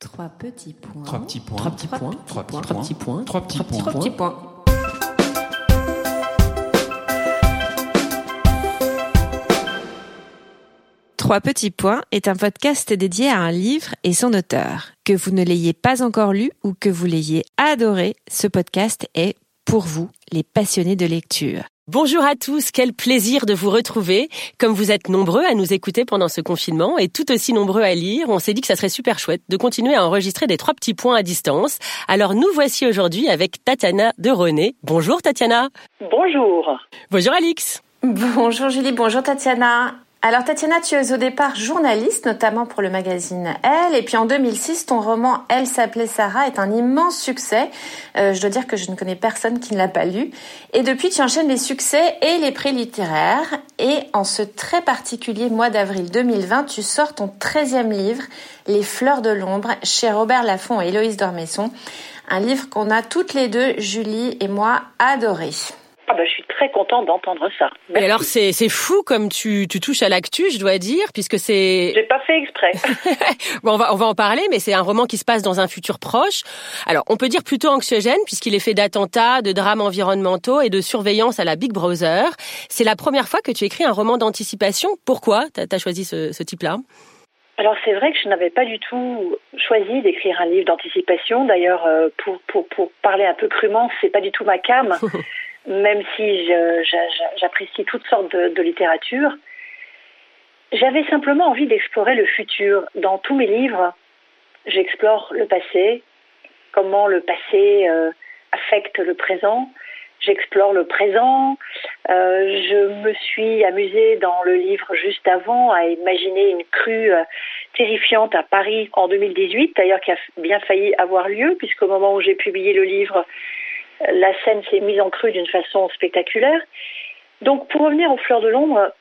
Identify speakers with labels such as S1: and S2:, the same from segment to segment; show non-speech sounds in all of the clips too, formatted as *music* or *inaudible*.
S1: Trois petits points.
S2: Trois petits points.
S1: Trois petits points.
S2: Trois petits
S1: Trois petits points.
S2: Trois petits points.
S1: Trois petits points.
S3: Trois petits points est un podcast dédié à un livre et son auteur. Que vous ne l'ayez pas encore lu ou que vous l'ayez adoré, ce podcast est pour vous, les passionnés de lecture. Bonjour à tous, quel plaisir de vous retrouver. Comme vous êtes nombreux à nous écouter pendant ce confinement et tout aussi nombreux à lire, on s'est dit que ça serait super chouette de continuer à enregistrer des trois petits points à distance. Alors nous voici aujourd'hui avec Tatiana de René. Bonjour Tatiana.
S4: Bonjour.
S3: Bonjour Alix.
S1: Bonjour Julie, bonjour Tatiana. Alors Tatiana, tu es au départ journaliste, notamment pour le magazine Elle, et puis en 2006, ton roman Elle s'appelait Sarah est un immense succès. Euh, je dois dire que je ne connais personne qui ne l'a pas lu. Et depuis, tu enchaînes les succès et les prix littéraires. Et en ce très particulier mois d'avril 2020, tu sors ton 13e livre, Les Fleurs de l'ombre, chez Robert Laffont et Héloïse Dormesson. Un livre qu'on a toutes les deux, Julie et moi, adoré.
S4: Ah bah, je suis très contente d'entendre ça.
S3: Et alors c'est c'est fou comme tu tu touches à l'actu, je dois dire, puisque c'est.
S4: J'ai pas fait exprès. *laughs*
S3: bon, on va on va en parler, mais c'est un roman qui se passe dans un futur proche. Alors on peut dire plutôt anxiogène puisqu'il est fait d'attentats, de drames environnementaux et de surveillance à la Big Brother. C'est la première fois que tu écris un roman d'anticipation. Pourquoi t'as as choisi ce, ce type-là?
S4: Alors c'est vrai que je n'avais pas du tout choisi d'écrire un livre d'anticipation. D'ailleurs, euh, pour, pour, pour parler un peu crûment, c'est pas du tout ma cam. *laughs* même si j'apprécie toutes sortes de, de littérature, j'avais simplement envie d'explorer le futur. Dans tous mes livres, j'explore le passé, comment le passé euh, affecte le présent. J'explore le présent. Euh, je me suis amusée dans le livre juste avant à imaginer une crue euh, terrifiante à Paris en 2018, d'ailleurs qui a bien failli avoir lieu, puisqu'au moment où j'ai publié le livre, la scène s'est mise en crue d'une façon spectaculaire. Donc, pour revenir aux fleurs de l'ombre,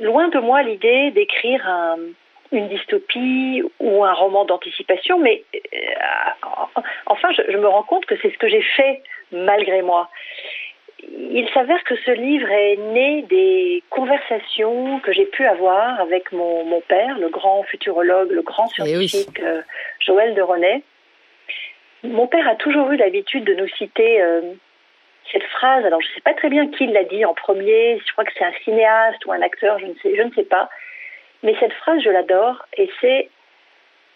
S4: loin de moi l'idée d'écrire un, une dystopie ou un roman d'anticipation, mais euh, enfin, je, je, me rends compte que c'est ce que j'ai fait malgré moi. Il s'avère que ce livre est né des conversations que j'ai pu avoir avec mon, mon, père, le grand futurologue, le grand scientifique oui. euh, Joël de René. Mon père a toujours eu l'habitude de nous citer euh, cette phrase. Alors, je ne sais pas très bien qui l'a dit en premier. Je crois que c'est un cinéaste ou un acteur, je ne sais, je ne sais pas. Mais cette phrase, je l'adore et c'est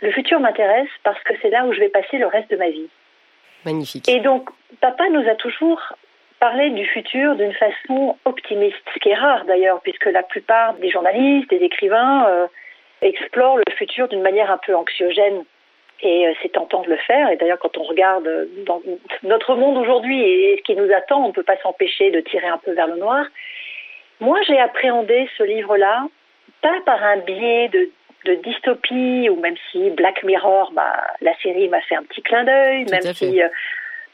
S4: le futur m'intéresse parce que c'est là où je vais passer le reste de ma vie.
S3: Magnifique.
S4: Et donc, papa nous a toujours parlé du futur d'une façon optimiste, ce qui est rare d'ailleurs, puisque la plupart des journalistes, des écrivains euh, explorent le futur d'une manière un peu anxiogène. Et euh, c'est tentant de le faire. Et d'ailleurs, quand on regarde dans notre monde aujourd'hui et ce qui nous attend, on ne peut pas s'empêcher de tirer un peu vers le noir. Moi, j'ai appréhendé ce livre-là, pas par un biais de, de, dystopie, ou même si Black Mirror, bah, la série m'a fait un petit clin d'œil, même si euh,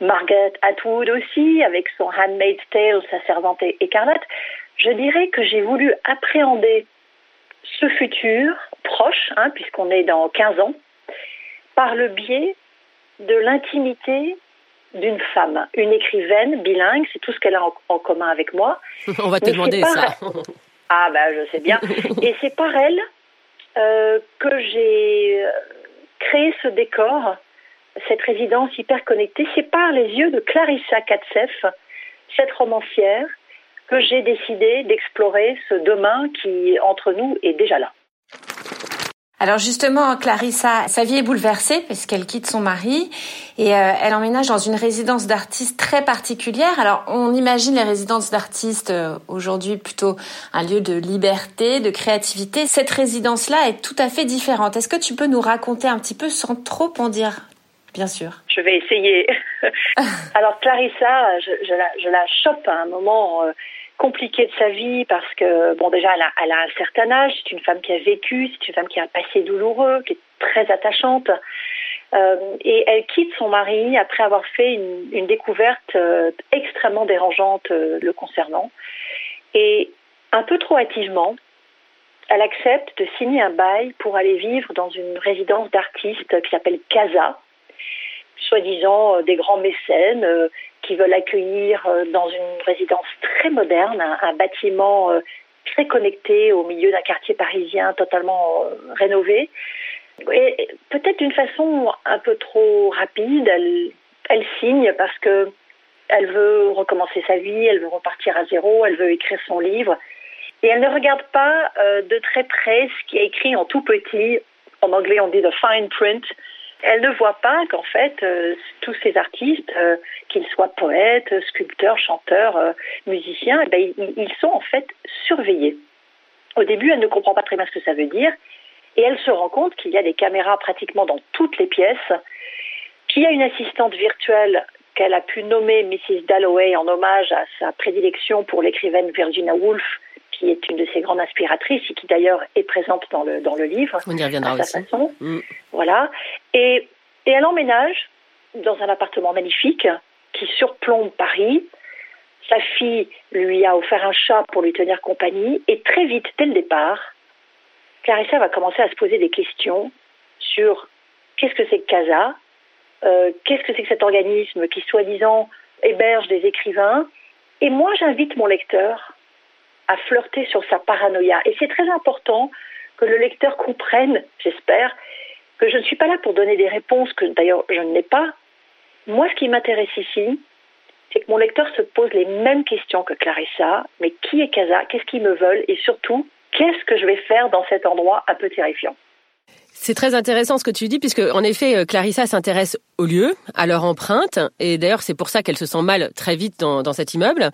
S4: Margaret Atwood aussi, avec son Handmaid's Tale, sa servante écarlate. Je dirais que j'ai voulu appréhender ce futur proche, hein, puisqu'on est dans 15 ans, par le biais de l'intimité d'une femme, une écrivaine bilingue, c'est tout ce qu'elle a en, en, commun avec moi.
S3: On va te demander ça.
S4: Ah ben je sais bien. *laughs* Et c'est par elle euh, que j'ai créé ce décor, cette résidence hyper connectée. C'est par les yeux de Clarissa Katsef, cette romancière, que j'ai décidé d'explorer ce demain qui, entre nous, est déjà là.
S1: Alors justement, Clarissa, sa vie est bouleversée puisqu'elle quitte son mari et euh, elle emménage dans une résidence d'artistes très particulière. Alors on imagine les résidences d'artistes euh, aujourd'hui plutôt un lieu de liberté, de créativité. Cette résidence-là est tout à fait différente. Est-ce que tu peux nous raconter un petit peu sans trop en dire Bien sûr?
S4: Je vais essayer. *laughs* Alors Clarissa, je, je, la, je la chope à un moment... Euh, compliqué de sa vie parce que, bon, déjà, elle a, un certain âge, c'est une femme qui a vécu, c'est une femme qui a un passé douloureux, qui est très attachante. Euh, et elle quitte son mari après avoir fait une, une découverte euh, extrêmement dérangeante euh, le concernant. Et un peu trop hâtivement, elle accepte de signer un bail pour aller vivre dans une résidence d'artistes qui s'appelle Casa, soi-disant des grands mécènes qui veulent accueillir dans une résidence très moderne, un, bâtiment très connecté au milieu d'un quartier parisien totalement rénové. Et peut-être d'une façon un peu trop rapide, elle, signe parce que elle veut recommencer sa vie, elle veut repartir à zéro, elle veut écrire son livre. Et elle ne regarde pas euh, de très près ce qui est écrit en tout petit. En anglais, on dit the fine print. Elle ne voit pas qu'en fait, euh, tous ces artistes, euh, qu'ils soient poètes, sculpteurs, chanteurs, musiciens, eh ben, ils, ils sont en fait surveillés. Au début, elle ne comprend pas très bien ce que ça veut dire. Et elle se rend compte qu'il y a des caméras pratiquement dans toutes les pièces, qu'il y a une assistante virtuelle qu'elle a pu nommer Mrs. Dalloway en hommage à sa prédilection pour l'écrivaine Virginia Woolf, qui est une de ses grandes inspiratrices et qui d'ailleurs est présente dans le, dans le livre.
S3: On y reviendra
S4: à sa
S3: aussi.
S4: Façon. Mm. Voilà. Et, et elle emménage dans un appartement magnifique qui surplombe Paris. Sa fille lui a offert un chat pour lui tenir compagnie et très vite, dès le départ, Clarissa va commencer à se poser des questions sur qu'est-ce que c'est que CASA, euh, qu'est-ce que c'est que cet organisme qui, soi-disant, héberge des écrivains. Et moi, j'invite mon lecteur à flirter sur sa paranoïa. Et c'est très important que le lecteur comprenne, j'espère, que je ne suis pas là pour donner des réponses que d'ailleurs je n'ai pas. Moi, ce qui m'intéresse ici, c'est que mon lecteur se pose les mêmes questions que Clarissa. Mais qui est Casa? Qu'est-ce qu'ils me veulent Et surtout, qu'est-ce que je vais faire dans cet endroit un peu terrifiant?
S3: C'est très intéressant ce que tu dis, puisque en effet, euh, Clarissa s'intéresse aux lieux, à leur empreinte, et d'ailleurs c'est pour ça qu'elle se sent mal très vite dans, dans cet immeuble.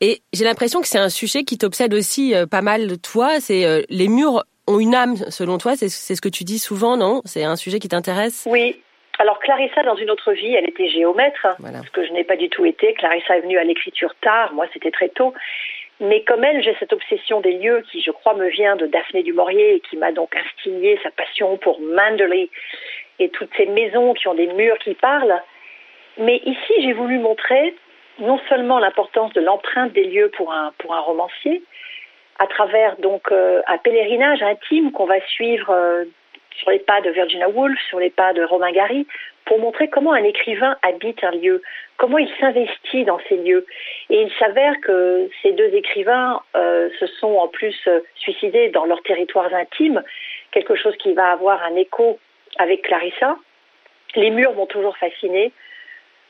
S3: Et j'ai l'impression que c'est un sujet qui t'obsède aussi euh, pas mal, toi. C'est euh, les murs ont une âme, selon toi. C'est ce que tu dis souvent, non? C'est un sujet qui t'intéresse?
S4: Oui. Alors Clarissa, dans une autre vie, elle était géomètre, voilà. ce que je n'ai pas du tout été. Clarissa est venue à l'écriture tard, moi c'était très tôt. Mais comme elle, j'ai cette obsession des lieux qui, je crois, me vient de Daphné du Maurier et qui m'a donc instillé sa passion pour Manderley et toutes ces maisons qui ont des murs qui parlent. Mais ici, j'ai voulu montrer non seulement l'importance de l'empreinte des lieux pour un, pour un romancier, à travers donc euh, un pèlerinage intime qu'on va suivre euh, sur les pas de Virginia Woolf, sur les pas de Romain Gary, pour montrer comment un écrivain habite un lieu, comment il s'investit dans ces lieux. Et il s'avère que ces deux écrivains euh, se sont en plus euh, suicidés dans leurs territoires intimes, quelque chose qui va avoir un écho avec Clarissa. Les murs m'ont toujours fasciné.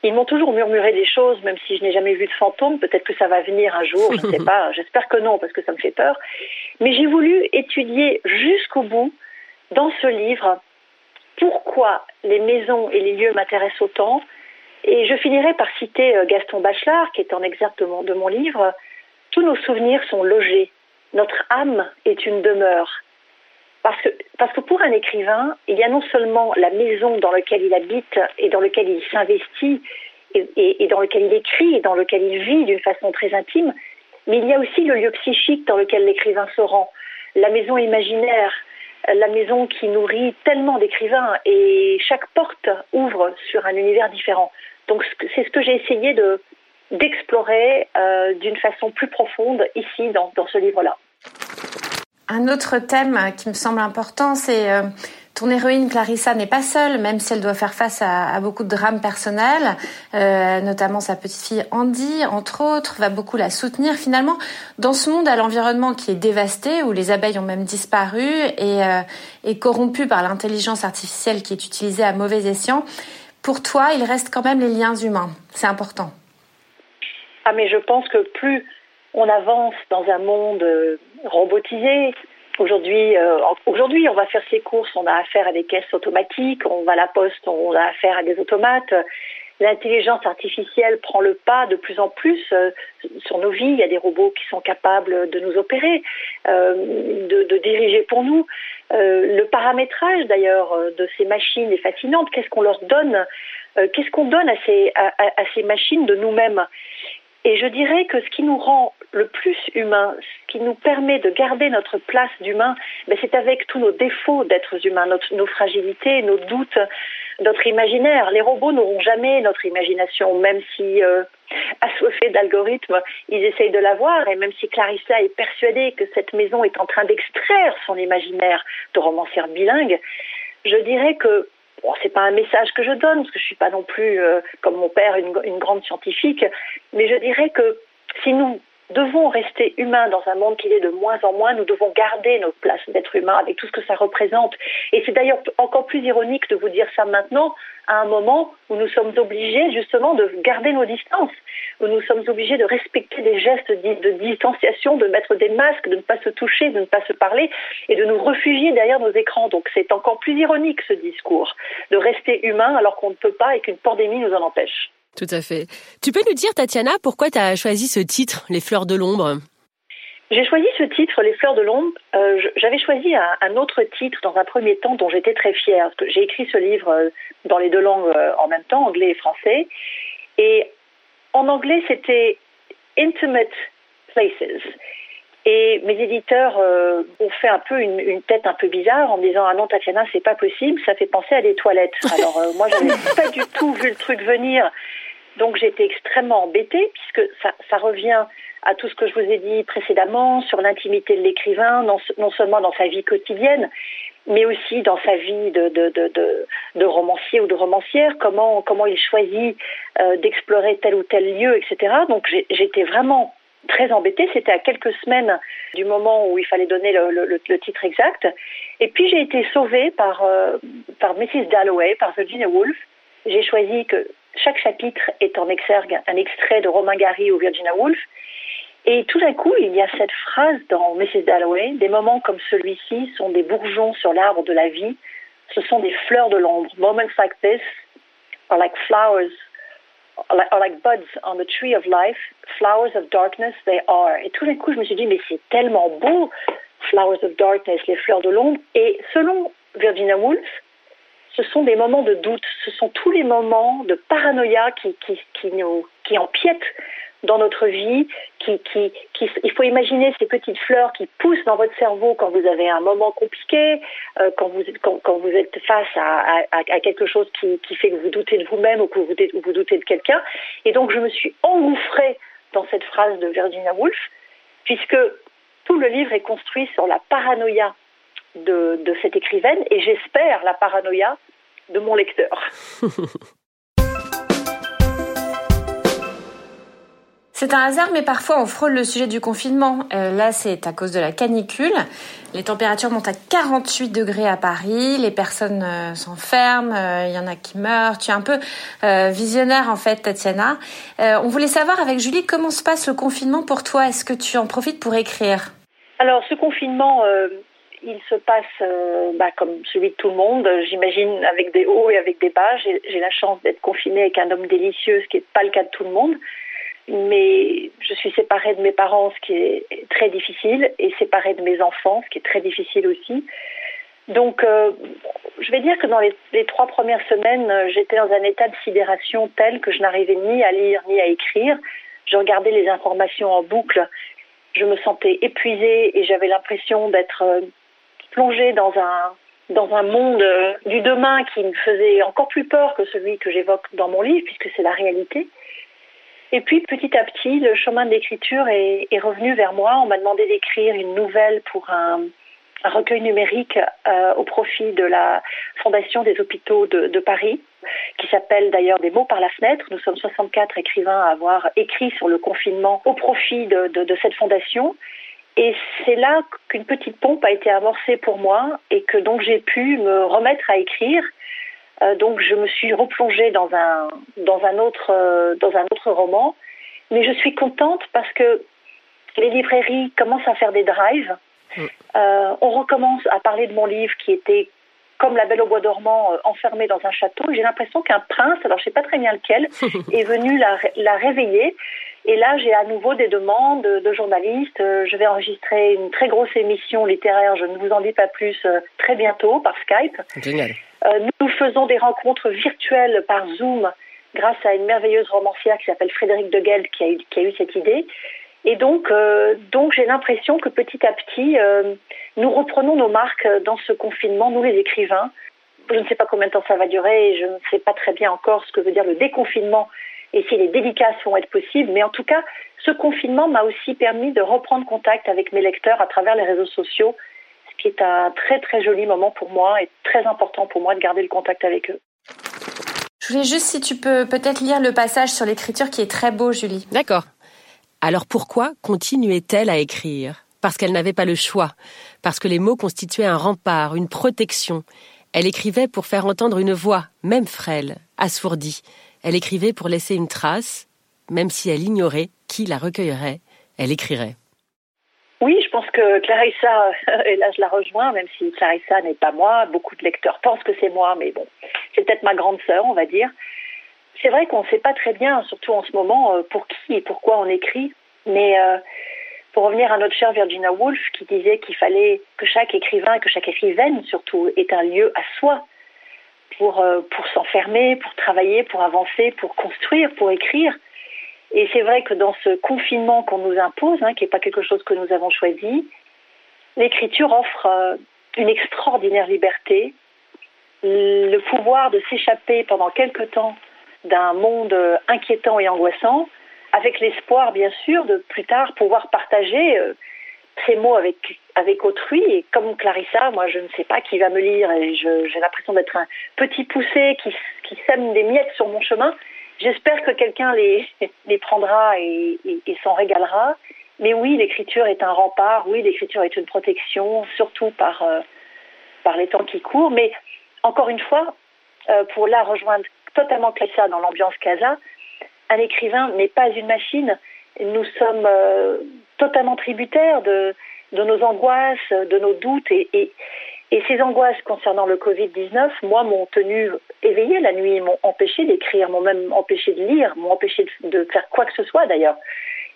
S4: Ils m'ont toujours murmuré des choses, même si je n'ai jamais vu de fantôme. Peut-être que ça va venir un jour, je ne sais *laughs* pas. J'espère que non, parce que ça me fait peur. Mais j'ai voulu étudier jusqu'au bout, dans ce livre, pourquoi les maisons et les lieux m'intéressent autant. Et je finirai par citer Gaston Bachelard, qui est en exergue de mon, livre. Tous nos souvenirs sont logés. Notre âme est une demeure. Parce que, pour un écrivain, il y a non seulement la maison dans laquelle il habite et dans laquelle il s'investit et, et, dans lequel il écrit et dans lequel il vit d'une façon très intime, mais il y a aussi le lieu psychique dans lequel l'écrivain se rend, la maison imaginaire, la maison qui nourrit tellement d'écrivains et chaque porte ouvre sur un univers différent. Donc c'est ce que j'ai essayé de d'explorer euh, d'une façon plus profonde ici dans, dans ce livre-là.
S1: Un autre thème qui me semble important, c'est euh, ton héroïne Clarissa n'est pas seule, même si elle doit faire face à, beaucoup de drames personnels, euh, notamment sa petite fille Andy, entre autres, va beaucoup la soutenir. Finalement, dans ce monde à l'environnement qui est dévasté, où les abeilles ont même disparu et, euh, et corrompu par l'intelligence artificielle qui est utilisée à mauvais escient, pour toi, il reste quand même les liens humains. C'est important.
S4: Ah, mais je pense que plus on avance dans un monde robotisé, Aujourd'hui, euh, aujourd'hui, on va faire ses courses, on a affaire à des caisses automatiques, on va à la poste, on a affaire à des automates. L'intelligence artificielle prend le pas de plus en plus euh, sur nos vies. Il y a des robots qui sont capables de nous opérer, euh, de, de, diriger pour nous. le paramétrage d'ailleurs de ces machines est fascinant. Qu'est-ce qu'on leur donne Qu'est-ce qu'on donne à ces, à ces machines de nous-mêmes? Et je dirais que ce qui nous rend le plus humain, ce qui nous permet de garder notre place d'humain, ben c'est avec tous nos défauts d'êtres humains, notre, nos fragilités, nos doutes, notre imaginaire. Les robots n'auront jamais notre imagination, même si, euh, *laughs* assoiffés d'algorithmes, ils essayent de l'avoir, et même si Clarissa est persuadée que cette maison est en train d'extraire son imaginaire de romancière bilingue, je dirais que Bon, c'est pas un message que je donne, parce que je suis pas non plus, euh, comme mon père, une, une, grande scientifique, mais je dirais que si nous devons rester humains dans un monde qui est de moins en moins. Nous devons garder notre place d'être humain avec tout ce que ça représente. Et c'est d'ailleurs encore plus ironique de vous dire ça maintenant, à un moment où nous sommes obligés justement de garder nos distances, où nous sommes obligés de respecter des gestes de distanciation, de mettre des masques, de ne pas se toucher, de ne pas se parler et de nous réfugier derrière nos écrans. Donc c'est encore plus ironique ce discours, de rester humain alors qu'on ne peut pas et qu'une pandémie nous en empêche.
S2: Tout à fait. Tu peux nous dire, Tatiana, pourquoi tu as choisi ce titre, Les fleurs de l'ombre?
S4: J'ai choisi ce titre, Les Fleurs de l'ombre. Euh, j'avais choisi un, autre titre dans un premier temps dont j'étais très fière. J'ai écrit ce livre euh, dans les deux langues euh, en même temps, anglais et français. Et en anglais, c'était Intimate Places. Et mes éditeurs ont fait un peu une, tête un peu bizarre en me disant ah non Tatiana c'est pas possible ça fait penser à des toilettes alors moi je n'avais *laughs* pas du tout vu le truc venir donc j'étais extrêmement embêtée puisque ça, ça revient à tout ce que je vous ai dit précédemment sur l'intimité de l'écrivain, non, non, seulement dans sa vie quotidienne, mais aussi dans sa vie de, de, de, de, romancier ou de romancière, comment, comment il choisit euh, d'explorer tel ou tel lieu, etc. Donc j'étais vraiment très embêtée. C'était à quelques semaines du moment où il fallait donner le, le, le titre exact. Et puis j'ai été sauvée par, euh, par Mrs. Dalloway, par Virginia Woolf. J'ai choisi que chaque chapitre est en exergue un extrait de Romain Gary ou Virginia Woolf. Et tout d'un coup, il y a cette phrase dans Mrs. Dalloway, des moments comme celui-ci sont des bourgeons sur l'arbre de la vie, ce sont des fleurs de l'ombre. Moments like this are like flowers, are like, buds on the tree of life, flowers of darkness they are. Et tout d'un coup, je me suis dit, mais c'est tellement beau, flowers of darkness, les fleurs de l'ombre. Et selon Virginia Woolf, ce sont des moments de doute, ce sont tous les moments de paranoïa qui, qui, qui, nous, qui empiètent dans notre vie. Qui, qui, qui, il faut imaginer ces petites fleurs qui poussent dans votre cerveau quand vous avez un moment compliqué, euh, quand, vous, quand, quand, vous êtes face à, à, quelque chose qui, qui, fait que vous doutez de vous-même ou que vous, ou vous doutez de quelqu'un. Et donc je me suis engouffrée dans cette phrase de Virginia Woolf, puisque tout le livre est construit sur la paranoïa de, de cette écrivaine et j'espère la paranoïa de mon lecteur. *laughs*
S1: C'est un hasard, mais parfois on frôle le sujet du confinement. Euh, là, c'est à cause de la canicule. Les températures montent à 48 degrés à Paris. Les personnes euh, s'enferment. Il euh, y en a qui meurent. Tu es un peu visionnaire, en fait, Tatiana. on voulait savoir avec Julie comment se passe le confinement pour toi? Est-ce que tu en profites pour écrire?
S4: Alors, ce confinement, il se passe bah, comme celui de tout le monde, j'imagine avec des hauts et avec des bas. J'ai la chance d'être confinée avec un homme délicieux, ce qui n'est pas le cas de tout le monde mais je suis séparée de mes parents, ce qui est très difficile, et séparée de mes enfants, ce qui est très difficile aussi. Donc, euh, je vais dire que dans les, trois premières semaines, euh, j'étais dans un état de sidération tel que je n'arrivais ni à lire ni à écrire. Je regardais les informations en boucle. Je me sentais épuisée et j'avais l'impression d'être euh, plongée dans un dans un monde du demain qui me faisait encore plus peur que celui que j'évoque dans mon livre, puisque c'est la réalité. Et puis petit à petit, le chemin de l'écriture est, revenu vers moi. On m'a demandé d'écrire une nouvelle pour un, recueil numérique euh, au profit de la Fondation des hôpitaux de, Paris, qui s'appelle d'ailleurs Des mots par la fenêtre. Nous sommes 64 écrivains à avoir écrit sur le confinement au profit de cette fondation. Et c'est là qu'une petite pompe a été amorcée pour moi et que donc j'ai pu me remettre à écrire euh, donc je me suis replongée dans un dans un autre euh, dans un autre roman, mais je suis contente parce que les librairies commencent à faire des drives. Euh, on recommence à parler de mon livre qui était comme la Belle au bois dormant enfermée dans un château. J'ai l'impression qu'un prince, alors je sais pas très bien lequel, *laughs* est venu la, la réveiller. Et là, j'ai à nouveau des demandes de journalistes. Je vais enregistrer une très grosse émission littéraire, je ne vous en dis pas plus, très bientôt par Skype.
S2: Génial.
S4: Euh, nous faisons des rencontres virtuelles par Zoom grâce à une merveilleuse romancière qui s'appelle Frédéric de Geld qui a eu, qui a eu cette idée. Et donc, euh, donc j'ai l'impression que petit à petit, euh, nous reprenons nos marques dans ce confinement, nous les écrivains. Je ne sais pas combien de temps ça va durer et je ne sais pas très bien encore ce que veut dire le déconfinement et si les dédicaces vont être possibles. Mais en tout cas, ce confinement m'a aussi permis de reprendre contact avec mes lecteurs à travers les réseaux sociaux qui est un très très joli moment pour moi et très important pour moi de garder le contact avec eux.
S1: Je voulais juste si tu peux peut-être lire le passage sur l'écriture qui est très beau, Julie.
S2: D'accord. Alors pourquoi continuait-elle à écrire? Parce qu'elle n'avait pas le choix, parce que les mots constituaient un rempart, une protection. Elle écrivait pour faire entendre une voix, même frêle, assourdie. Elle écrivait pour laisser une trace, même si elle ignorait qui la recueillerait, elle écrirait.
S4: Oui, je pense que Clarissa, *laughs* et là je la rejoins, même si Clarissa n'est pas moi, beaucoup de lecteurs pensent que c'est moi, mais bon, c'est peut-être ma grande sœur, on va dire. C'est vrai qu'on ne sait pas très bien, surtout en ce moment, euh, pour qui et pourquoi on écrit, mais euh, pour revenir à notre chère Virginia Woolf qui disait qu'il fallait que chaque écrivain, que chaque écrivaine surtout, ait un lieu à soi pour, euh, pour s'enfermer, pour travailler, pour avancer, pour construire, pour écrire. Et c'est vrai que dans ce confinement qu'on nous impose, hein, qui n'est pas quelque chose que nous avons choisi, l'écriture offre euh, une extraordinaire liberté, le pouvoir de s'échapper pendant quelque temps d'un monde euh, inquiétant et angoissant, avec l'espoir, bien sûr, de plus tard pouvoir partager ces mots avec, avec autrui. Et comme Clarissa, moi, je ne sais pas qui va me lire et j'ai l'impression d'être un petit poussé qui, qui sème des miettes sur mon chemin. J'espère que quelqu'un les, *laughs* les prendra et, et, s'en régalera. Mais oui, l'écriture est un rempart, oui, l'écriture est une protection, surtout par, euh, par les temps qui courent. Mais encore une fois, euh, pour la rejoindre totalement Clarissa dans l'ambiance Casa, un écrivain n'est pas une machine. Nous sommes euh, totalement tributaires de, nos angoisses, de nos doutes. Et, ces angoisses concernant le Covid-19, moi, m'ont tenu éveillée la nuit, m'ont empêché d'écrire, m'ont même empêché de lire, m'ont empêché de, faire quoi que ce soit d'ailleurs.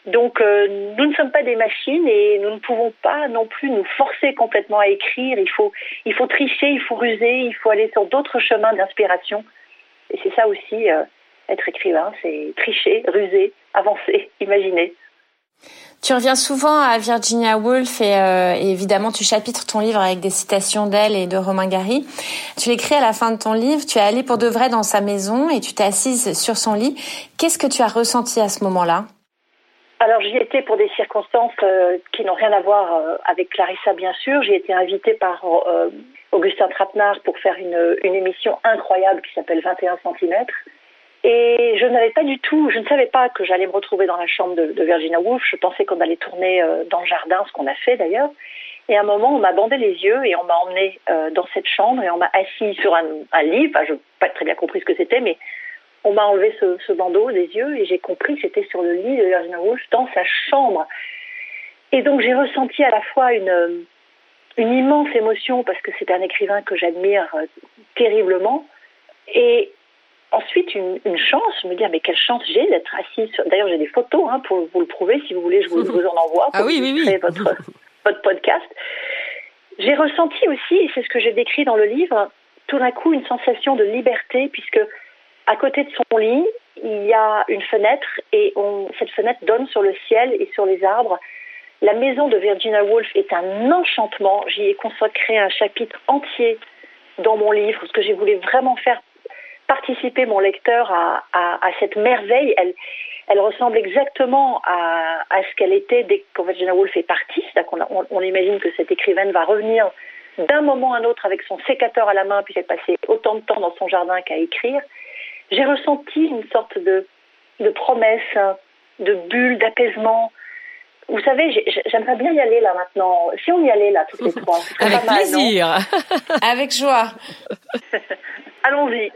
S4: Donc, euh, nous ne sommes pas des machines et nous ne pouvons pas non plus nous forcer complètement à écrire. Il faut, il faut tricher, il faut ruser, il faut aller sur d'autres chemins d'inspiration. Et c'est ça aussi, euh, être écrivain, c'est tricher, ruser, avancer, *laughs* imaginer.
S1: Tu reviens souvent à Virginia Woolf et, euh, évidemment tu chapitres ton livre avec des citations d'elle et de Romain Gary. Tu l'écris à la fin de ton livre, tu es allée pour de vrai dans sa maison et tu t'es assise sur son lit. Qu'est-ce que tu as ressenti à ce moment-là?
S4: Alors j'y étais pour des circonstances euh, qui n'ont rien à voir euh, avec Clarissa bien sûr. J'ai été invitée par Augustin Trapenard pour faire une, une émission incroyable qui s'appelle 21 cm et je n'avais pas du tout, je ne savais pas que j'allais me retrouver dans la chambre de, Virginia Woolf. Je pensais qu'on allait tourner euh, dans le jardin, ce qu'on a fait d'ailleurs. Et à un moment, on m'a bandé les yeux et on m'a emmené euh, dans cette chambre et on m'a assis sur un, lit. Enfin, je n'ai pas très bien compris ce que c'était, mais on m'a enlevé ce, bandeau des yeux et j'ai compris que c'était sur le lit de Virginia Woolf dans sa chambre. Et donc j'ai ressenti à la fois une, une immense émotion parce que c'est un écrivain que j'admire euh, terriblement et ensuite une, une, chance, je me dis, ah, mais quelle chance j'ai d'être assise. D'ailleurs, j'ai des photos hein, pour vous le prouver, si vous voulez, je vous, vous en envoie *laughs*
S2: ah pour ah oui, oui, oui.
S4: Votre, votre podcast. J'ai ressenti aussi, et c'est ce que j'ai décrit dans le livre, tout d'un coup une sensation de liberté, puisque à côté de son lit, il y a une fenêtre, et on, cette fenêtre donne sur le ciel et sur les arbres. La maison de Virginia Woolf est un enchantement. J'y ai consacré un chapitre entier dans mon livre, ce que j'ai voulu vraiment faire participer mon lecteur à, à, à cette merveille. Elle, elle ressemble exactement à, à ce qu'elle était dès que Virginia Woolf est partie. C'est-à-dire qu'on on, imagine que cette écrivaine va revenir d'un moment à un autre avec son sécateur à la main, puis elle passé autant de temps dans son jardin qu'à écrire. J'ai ressenti une sorte de, de promesse, de bulle, d'apaisement. Vous savez, j'aimerais bien y aller là maintenant. Si on y allait là, toutes les trois. *laughs*
S2: Avec plaisir.
S1: Avec joie. *laughs*
S4: Allons-y.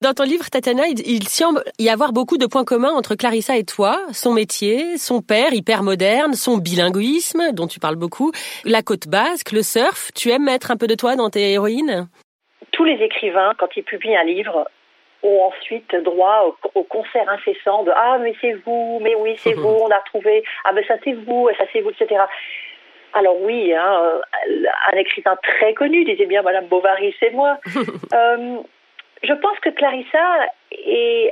S2: Dans ton livre, Tatiana, il, semble y avoir beaucoup de points communs entre Clarissa et toi. Son métier, son père hyper moderne, son bilinguisme, dont tu parles beaucoup, la côte basque, le surf. Tu aimes mettre un peu de toi dans tes héroïnes?
S4: Tous les écrivains, quand ils publient un livre, ont ensuite droit au, concert incessant de Ah, mais c'est vous, mais oui, c'est *laughs* vous, on a retrouvé, ah, mais ça c'est vous, et ça c'est vous, etc. Alors oui, hein, un écrivain très connu disait bien Madame Bovary, c'est moi. *laughs* euh, je pense que Clarissa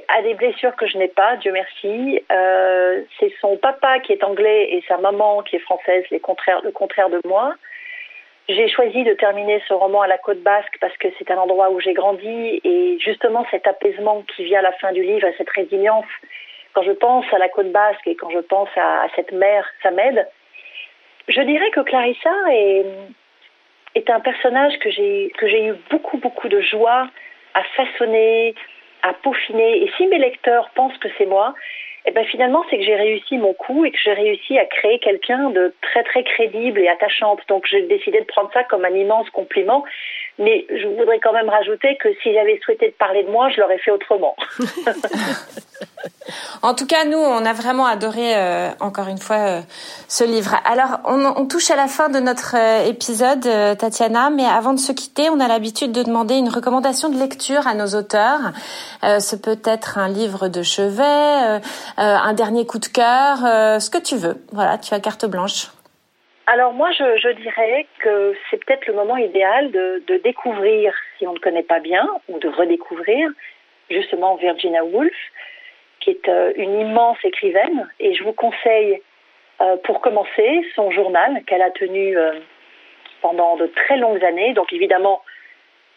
S4: a des blessures que je n'ai pas, Dieu merci. Euh, c'est son papa qui est anglais et sa maman qui est française, les contraires, le contraire de moi. J'ai choisi de terminer ce roman à la côte basque parce que c'est un endroit où j'ai grandi et justement cet apaisement qui vient à la fin du livre, cette résilience, quand je pense à la côte basque et quand je pense à, cette mer, ça m'aide. Je dirais que Clarissa est, un personnage que j'ai eu beaucoup beaucoup de joie à façonner, à peaufiner. Et si mes lecteurs pensent que c'est moi, eh ben finalement, c'est que j'ai réussi mon coup et que j'ai réussi à créer quelqu'un de très très crédible et attachante. Donc j'ai décidé de prendre ça comme un immense compliment. Mais je voudrais quand même rajouter que si j'avais souhaité parler de moi, je l'aurais fait autrement. *laughs* *laughs*
S1: en tout cas, nous, on a vraiment adoré, euh, encore une fois, euh, ce livre. Alors, on, on, touche à la fin de notre euh, épisode, Tatiana, mais avant de se quitter, on a l'habitude de demander une recommandation de lecture à nos auteurs. ce peut être un livre de chevet, un dernier coup de cœur, ce que tu veux. Voilà, tu as carte blanche.
S4: Alors moi, je, dirais que c'est peut-être le moment idéal de, de, découvrir, si on ne connaît pas bien, ou de redécouvrir justement Virginia Woolf, qui est euh, une immense écrivaine. Et je vous conseille, euh, pour commencer, son journal qu'elle a tenu euh, pendant de très longues années. Donc évidemment,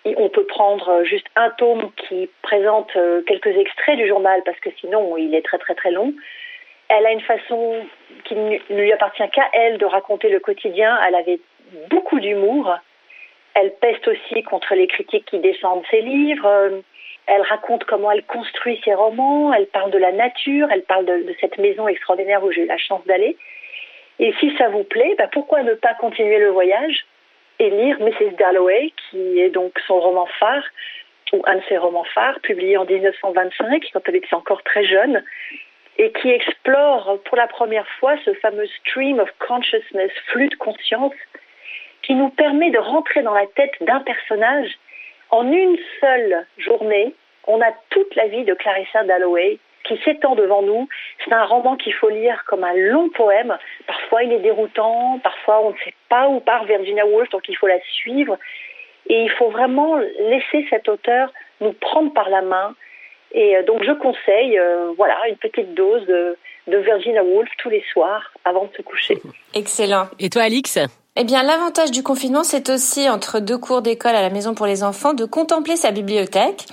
S4: on peut prendre juste un tome qui présente quelques extraits du journal, parce que sinon, il est très très très long. Elle a une façon qui ne lui appartient qu'à elle de raconter le quotidien. Elle avait beaucoup d'humour. Elle peste aussi contre les critiques qui descendent ses livres. Elle raconte comment elle construit ses romans. Elle parle de la nature. Elle parle de, cette maison extraordinaire où j'ai eu la chance d'aller. Et si ça vous plaît, bah pourquoi ne pas continuer le voyage et lire Mrs. Dalloway, qui est donc son roman phare, ou un de ses romans phares, publié en 1925, quand elle était encore très jeune, et qui explore pour la première fois ce fameux stream of consciousness, flux de conscience, qui nous permet de rentrer dans la tête d'un personnage. En une seule journée, on a toute la vie de Clarissa Dalloway qui s'étend devant nous. C'est un roman qu'il faut lire comme un long poème. Parfois, il est déroutant, parfois, on ne sait pas où part Virginia Woolf, donc il faut la suivre. Et il faut vraiment laisser cet auteur nous prendre par la main, et euh, donc je conseille, euh, voilà, une petite dose de, de Virginia Woolf tous les soirs avant de se coucher.
S1: Excellent.
S2: Et toi, Alix?
S1: Eh bien, l'avantage du confinement, c'est aussi, entre deux cours d'école à la maison pour les enfants, de contempler sa bibliothèque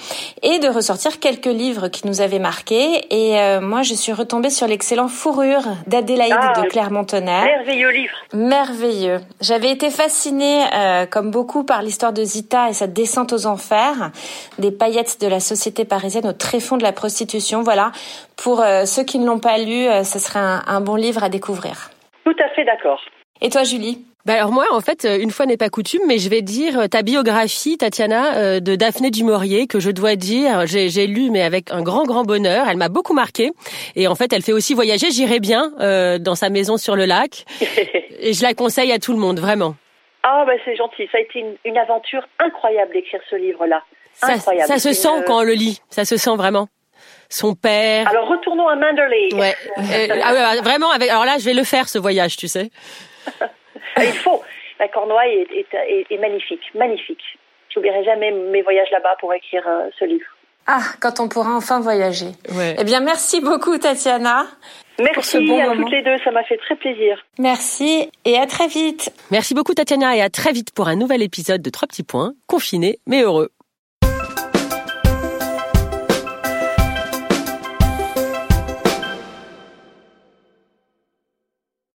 S1: et de ressortir quelques livres qui nous avaient marqués. Et euh, moi, je suis retombée sur l'excellent Fourrure d'Adélaïde ah, de Clermont-Tonnerre.
S4: Merveilleux livre.
S1: Merveilleux. J'avais été fascinée, euh, comme beaucoup, par l'histoire de Zita et sa descente aux enfers, des paillettes de la société parisienne au tréfonds de la prostitution. Voilà, pour euh, ceux qui ne l'ont pas lu, ce serait un, un bon livre à découvrir.
S4: Tout à fait d'accord.
S1: Et toi, Julie?
S2: Bah alors moi, en fait, une fois n'est pas coutume, mais je vais dire euh, ta biographie, Tatiana, euh, de Daphné du Maurier, que je dois dire, j'ai lu, mais avec un grand, grand bonheur. Elle m'a beaucoup marqué. Et en fait, elle fait aussi voyager. J'irai bien euh, dans sa maison sur le lac. *laughs* Et je la conseille à tout le monde, vraiment.
S4: Ah, bah c'est gentil. Ça a été une, aventure incroyable d'écrire ce livre-là. Incroyable.
S2: Ça, se sent quand on le lit. Ça se sent vraiment son père.
S4: Alors retournons à Manderley.
S2: Ouais. ah ouais, vraiment. Avec, alors là, je vais le faire ce voyage, tu sais. *laughs*
S4: Ah, il faut. La Cornouaille est, magnifique, magnifique. J'oublierai jamais mes voyages là-bas pour écrire euh, ce livre.
S1: Ah, quand on pourra enfin voyager. Eh bien, merci beaucoup, Tatiana.
S4: Merci à toutes les deux, ça m'a fait très plaisir.
S1: Merci et à très vite.
S2: Merci beaucoup, Tatiana, et à très vite pour un nouvel épisode de Trois petits points, confinés mais heureux.